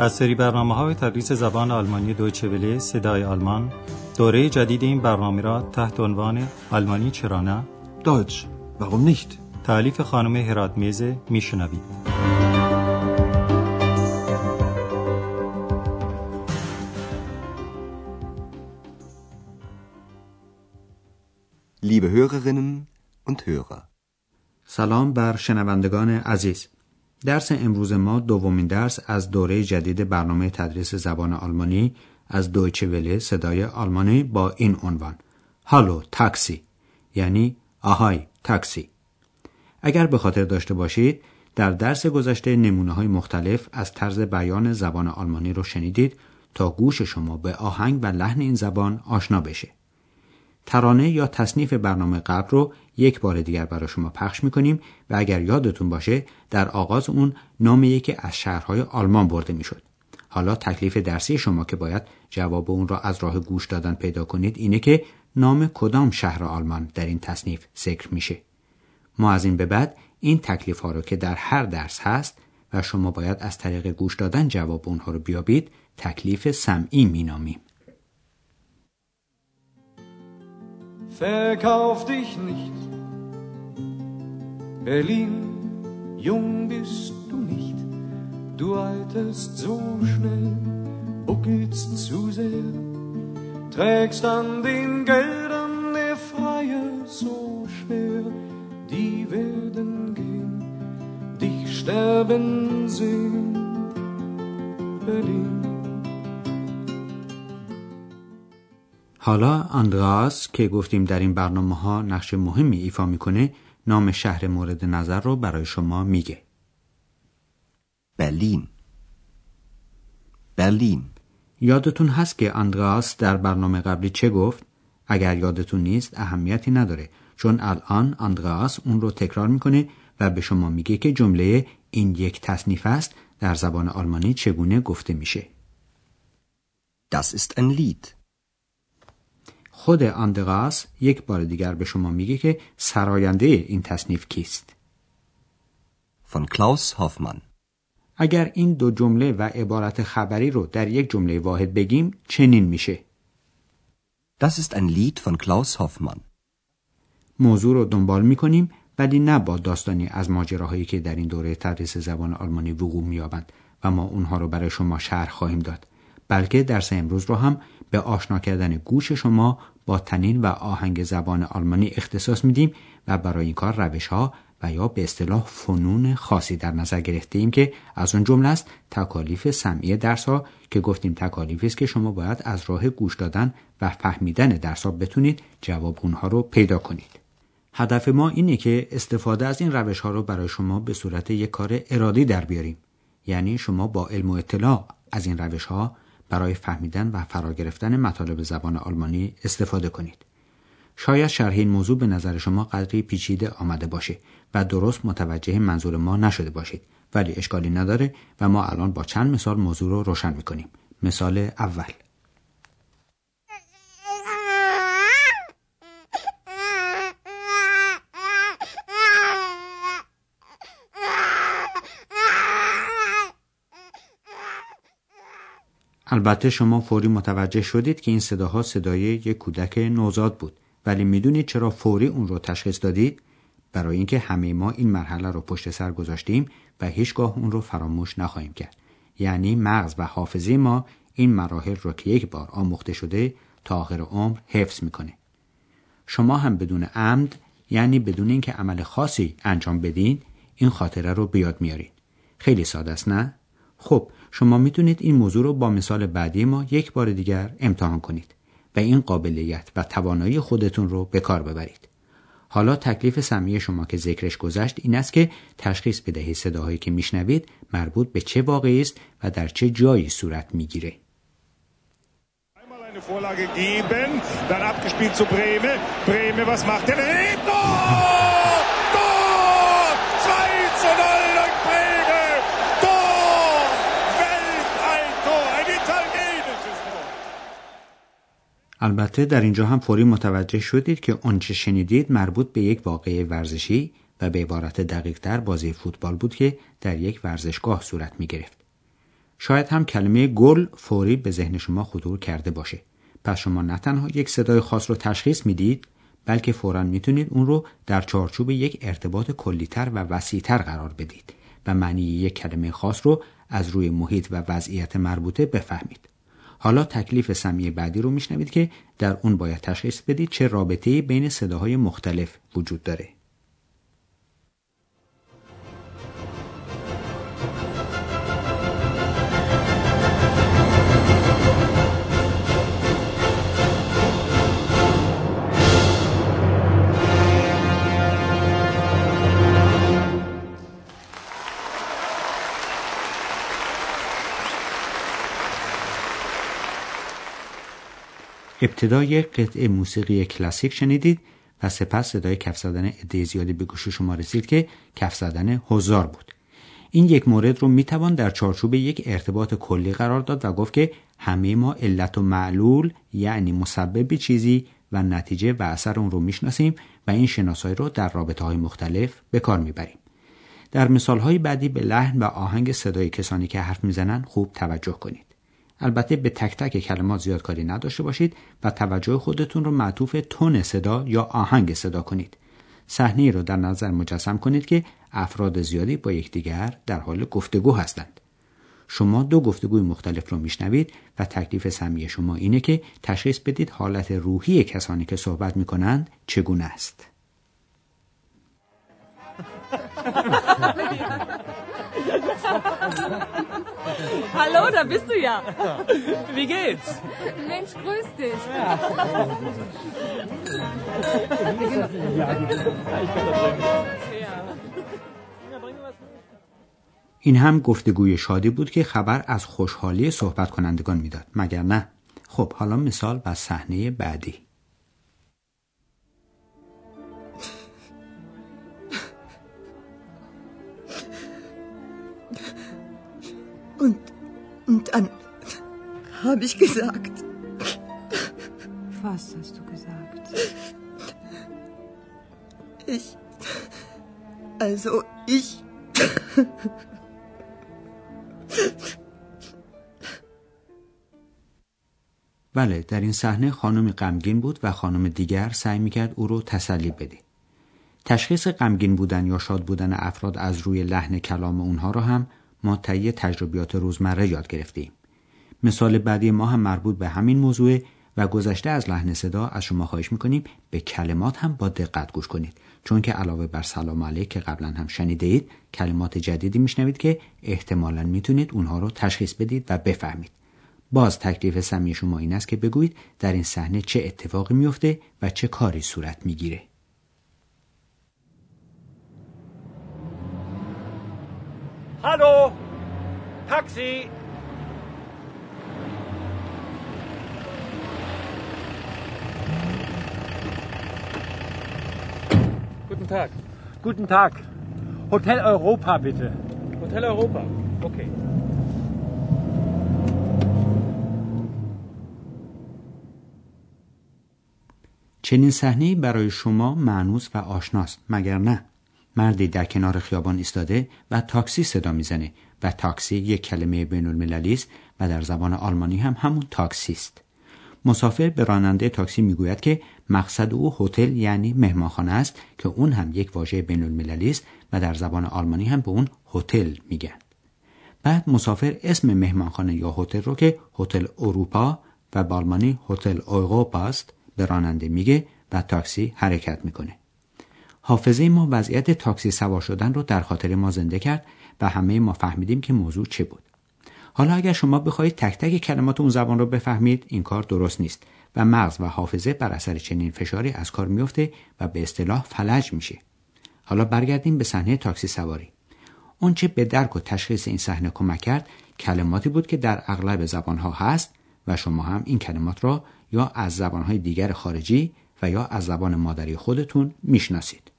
از سری برنامه های تدریس زبان آلمانی دویچه وله صدای آلمان دوره جدید این برنامه را تحت عنوان آلمانی چرا نه Deutsch. Warum nicht? تعلیف خانم هرات میزه میشنوید Liebe Hörerinnen und Hörer. سلام بر شنوندگان عزیز درس امروز ما دومین درس از دوره جدید برنامه تدریس زبان آلمانی از دویچه وله صدای آلمانی با این عنوان. هالو تاکسی یعنی آهای تاکسی اگر به خاطر داشته باشید در درس گذشته نمونه های مختلف از طرز بیان زبان آلمانی رو شنیدید تا گوش شما به آهنگ و لحن این زبان آشنا بشه. ترانه یا تصنیف برنامه قبل رو یک بار دیگر برای شما پخش می‌کنیم و اگر یادتون باشه در آغاز اون نام یکی از شهرهای آلمان برده می‌شد. حالا تکلیف درسی شما که باید جواب اون را از راه گوش دادن پیدا کنید اینه که نام کدام شهر آلمان در این تصنیف ذکر میشه. ما از این به بعد این تکلیف ها رو که در هر درس هست و شما باید از طریق گوش دادن جواب اونها رو بیابید تکلیف سمعی مینامیم. Verkauf dich nicht, Berlin, jung bist du nicht, du alterst so schnell, buckelst zu sehr, trägst an den Geldern der Freier so schwer, die werden gehen, dich sterben sehen, Berlin. حالا اندراس که گفتیم در این برنامه ها نقش مهمی ایفا می‌کنه نام شهر مورد نظر رو برای شما میگه Berlin. Berlin. یادتون هست که اندراس در برنامه قبلی چه گفت؟ اگر یادتون نیست اهمیتی نداره چون الان اندراس اون رو تکرار می‌کنه و به شما میگه که جمله این یک تصنیف است در زبان آلمانی چگونه گفته میشه Das ist ein Lied. خود اندراس یک بار دیگر به شما میگه که سراینده این تصنیف کیست Von Klaus Hoffmann. اگر این دو جمله و عبارت خبری رو در یک جمله واحد بگیم چنین میشه Das ist ein Lied von Klaus Hoffmann. موضوع رو دنبال می‌کنیم ولی نه با داستانی از ماجراهایی که در این دوره تدریس زبان آلمانی وقوع مییابند و ما اونها رو برای شما شرح خواهیم داد بلکه درس امروز رو هم به آشنا کردن گوش شما با تنین و آهنگ زبان آلمانی اختصاص میدیم و برای این کار روش ها و یا به اصطلاح فنون خاصی در نظر گرفته ایم که از اون جمله است تکالیف سمعی درس ها که گفتیم تکالیفی است که شما باید از راه گوش دادن و فهمیدن درس ها بتونید جواب اونها رو پیدا کنید. هدف ما اینه که استفاده از این روش ها رو برای شما به صورت یک کار ارادی در بیاریم. یعنی شما با علم و اطلاع از این روش ها برای فهمیدن و فرا گرفتن مطالب زبان آلمانی استفاده کنید. شاید شرح این موضوع به نظر شما قدری پیچیده آمده باشه و درست متوجه منظور ما نشده باشید ولی اشکالی نداره و ما الان با چند مثال موضوع رو روشن می‌کنیم. مثال اول البته شما فوری متوجه شدید که این صداها صدای یک کودک نوزاد بود. ولی می‌دونید چرا فوری اون رو تشخیص دادید؟ برای اینکه همه ما این مرحله رو پشت سر گذاشتیم و هیچگاه اون رو فراموش نخواهیم کرد. یعنی مغز و حافظه ما این مراحل رو که یک بار آموخته شده تا آخر عمر حفظ می‌کنه. شما هم بدون عمد یعنی بدون اینکه عمل خاصی انجام بدین این خاطره رو بیاد میارید خیلی ساده است نه؟ خب شما می‌تونید این موضوع رو با مثال بعدی ما یک بار دیگر امتحان کنید و این قابلیت و توانایی خودتون رو به کار ببرید. حالا تکلیف سمیه شما که ذکرش گذشت این است که تشخیص بدهید صداهایی که میشنوید مربوط به چه واقعی است و در چه جایی صورت می‌گیره. Vorlage geben, dann abgespielt zu Breme. Breme, was macht der? البته در اینجا هم فوری متوجه شدید که آنچه شنیدید مربوط به یک واقعه ورزشی و به عبارت دقیقتر بازی فوتبال بود که در یک ورزشگاه صورت می گرفت. شاید هم کلمه گل فوری به ذهن شما خطور کرده باشه پس شما نه تنها یک صدای خاص رو تشخیص می‌دید بلکه فورا می‌تونید اون رو در چارچوب یک ارتباط کلیتر و وسیعتر قرار بدید و معنی یک کلمه خاص رو از روی محیط و وضعیت مربوطه بفهمید. حالا تکلیف سمیع بعدی رو میشنوید که در اون باید تشخیص بدید چه رابطه‌ای بین صداهای مختلف وجود داره. ابتدای قطعه موسیقی کلاسیک شنیدید و سپس صدای کف زدن عده زیادی به گوش شما رسید که کف زدن هزار بود. این یک مورد رو می‌توان در چارچوب یک ارتباط کلی قرار داد و گفت که همه ما علت و معلول یعنی مسبب چیزی و نتیجه و اثر اون رو می‌شناسیم و این شناسایی رو در رابطه های مختلف به کار می‌بریم. در مثال های بعدی به لحن و آهنگ صدای کسانی که حرف می‌زنن خوب توجه کنید. البته به تک تک کلمات زیاد کاری نداشته باشید و توجه خودتون رو معطوف تون صدا یا آهنگ صدا کنید. صحنه رو در نظر مجسم کنید که افراد زیادی با یکدیگر در حال گفتگو هستند. شما دو گفتگوی مختلف رو میشنوید و تکلیف سمی شما اینه که تشخیص بدید حالت روحی کسانی که صحبت می‌کنند چگونه است. Hallo, da bist du ja. Wie geht's? Mensch, grüß dich. این هم گفتگوی شادی بود که خبر از خوشحالی صحبت کنندگان می‌داد مگر نه خب حالا مثال و صحنه بعدی und dann habe ich gesagt. Was hast du gesagt? Ich. Also ich. بله در این صحنه خانم غمگین بود و خانم دیگر سعی می‌کرد او رو تسلی بده. تشخیص غمگین بودن یا شاد بودن افراد از روی لحن کلام اونها رو هم ما طی تجربیات روزمره یاد گرفتیم. مثال بعدی ما هم مربوط به همین موضوع و گذشته از لحن صدا از شما خواهش می‌کنیم به کلمات هم با دقت گوش کنید. چون که علاوه بر سلام علیک که قبلا هم شنیده اید کلمات جدیدی میشنوید که احتمالا می‌تونید اونها رو تشخیص بدید و بفهمید. باز تکلیف سمی شما این است که بگویید در این صحنه چه اتفاقی میفته و چه کاری صورت می‌گیره. Hallo! Taxi! Guten Tag. Guten Tag. Hotel Europa, bitte. Hotel Europa. Okay. چنین صحنه برای شما معنوس و آشناست مگر نه مردی در کنار خیابان ایستاده و تاکسی صدا می‌زنه و تاکسی یک کلمه بین المللی است و در زبان آلمانی هم همون تاکسی است. مسافر به راننده تاکسی می‌گوید که مقصد او هتل یعنی مهمانخانه است که اون هم یک واژه بین المللی است و در زبان آلمانی هم به اون هتل میگن. بعد مسافر اسم مهمانخانه یا هتل رو که هتل اروپا و بالمانی هتل اوروپا است به راننده میگه و تاکسی حرکت می‌کنه. حافظه ما وضعیت تاکسی سوار شدن رو در خاطر ما زنده کرد و همه ما فهمیدیم که موضوع چه بود. حالا اگر شما بخواهید تک تک کلمات اون زبان رو بفهمید این کار درست نیست و مغز و حافظه بر اثر چنین فشاری از کار میفته و به اصطلاح فلج میشه. حالا برگردیم به صحنه تاکسی سواری. چه به درک و تشخیص این صحنه کمک کرد کلماتی بود که در اغلب زبانها هست و شما هم این کلمات را یا از زبانهای دیگر خارجی و یا از زبان مادری خودتون می‌شناسید.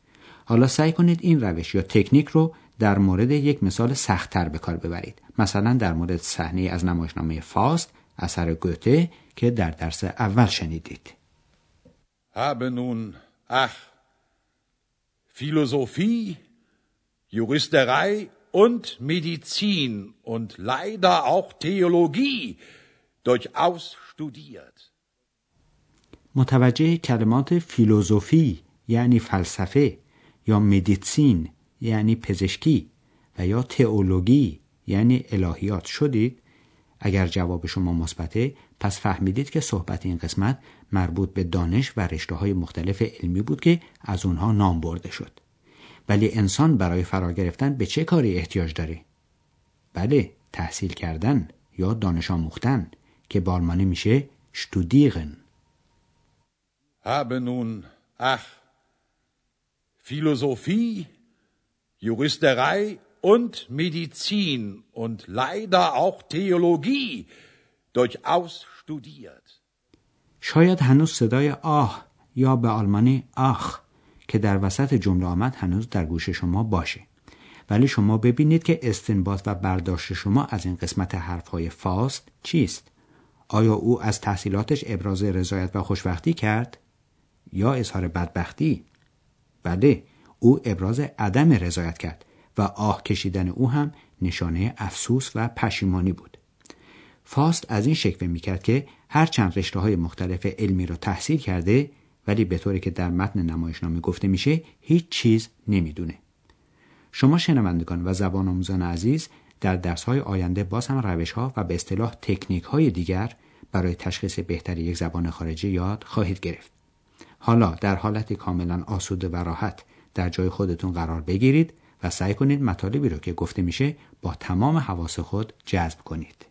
حالا سعی کنید این روش یا تکنیک رو در مورد یک مثال سختتر به کار ببرید. مثلا در مورد صحنه از نمایشنامه فاست اثر گوته که در درس اول شنیدید. Habe nun, ach, Philosophie, Juristerei und Medizin und leider auch Theologie durchaus studiert. متوجه کلمات فیلوزوفی یعنی فلسفه یا مدیسین یعنی پزشکی و یا تئولوژی یعنی الهیات. شدید؟ اگر جواب شما مثبته پس فهمیدید که صحبت این قسمت مربوط به دانش و رشته های مختلف علمی بود که از اونها نام برده شد. ولی انسان برای فرا گرفتن به چه کاری احتیاج داره؟ بله تحصیل کردن یا دانش آموختن که بالمانی میشه studieren Habe nun, ach, Philosophie, Juristerei und Medizin und leider auch Theologie durchaus studiert. شاید هنوز صدای آه یا به آلمانی آخ که در وسط جمله آمد هنوز در گوش شما باشه ولی شما ببینید که استنباط و برداشت شما از این قسمت حرفهای فاست چیست؟ آیا او از تحصیلاتش ابراز رضایت و خوشبختی کرد؟ یا اظهار بدبختی؟ بله او ابراز عدم رضایت کرد و آه کشیدن او هم نشانه افسوس و پشیمانی بود. فاست از این شکوه می‌کرد که هر چند رشته های مختلف علمی را تحصیل کرده ولی به طوری که در متن نمایشنامه گفته میشه هیچ چیز نمی‌دونه. شما شنوندگان و زبان آموزان عزیز در درس های آینده باز هم روش ها و به اصطلاح تکنیک های دیگر برای تشخیص بهتر یک زبان خارجی یاد خواهید گرفت. حالا در حالت کاملا آسوده و راحت در جای خودتون قرار بگیرید و سعی کنید مطالبی رو که گفته میشه با تمام حواس خود جذب کنید.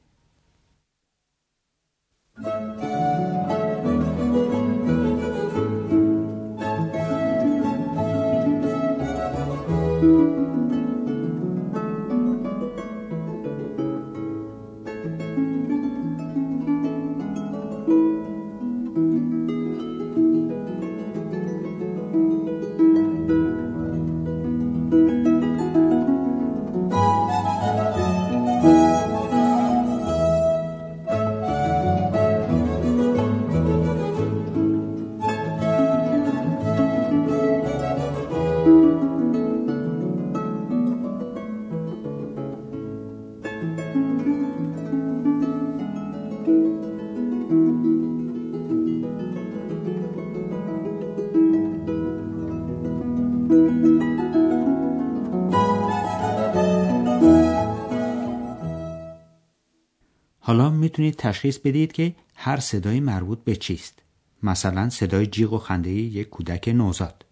می‌تونید تشخیص بدید که هر صدایی مربوط به چیست. مثلا صدای جیغ و خنده یک کودک نوزاد.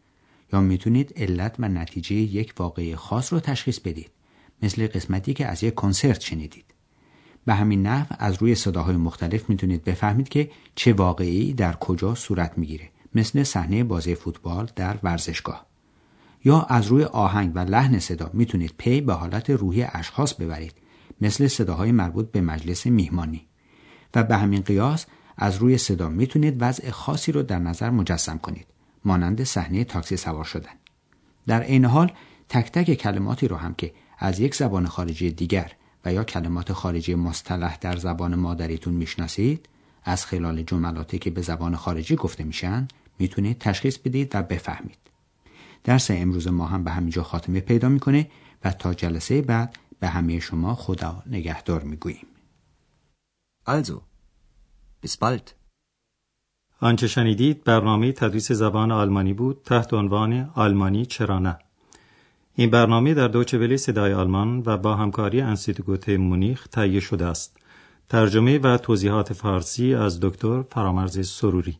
یا می‌تونید علت و نتیجه یک واقعه خاص رو تشخیص بدید مثل قسمتی که از یک کنسرت شنیدید. به همین نحو از روی صداهای مختلف می‌تونید بفهمید که چه واقعی در کجا صورت می‌گیره مثل صحنه بازی فوتبال در ورزشگاه. یا از روی آهنگ و لحن صدا می‌تونید پی به حالت روحی اشخاص ببرید. مثل صداهای مربوط به مجلس میهمانی. و به همین قیاس از روی صدا می‌تونید وضع خاصی رو در نظر مجسم کنید. مانند صحنه تاکسی سوار شدن. در عین حال تک تک کلماتی رو هم که از یک زبان خارجی دیگر و یا کلمات خارجی مصطلح در زبان مادریتون می‌شناسید از خلال جملاتی که به زبان خارجی گفته میشن می‌تونید تشخیص بدید و بفهمید. درس امروز ما هم به همینجا خاتمه پیدا می‌کنه و تا جلسه بعد به همه شما خدا نگهدار می‌گوییم. Also, bis bald. آنچه شنیدید برنامه تدریس زبان آلمانی بود تحت عنوان آلمانی چرا نه این برنامه در دوچه ولی صدای آلمان و با همکاری انستیتوت مونیخ تهیه شده است ترجمه و توضیحات فارسی از دکتر فرامرز سروری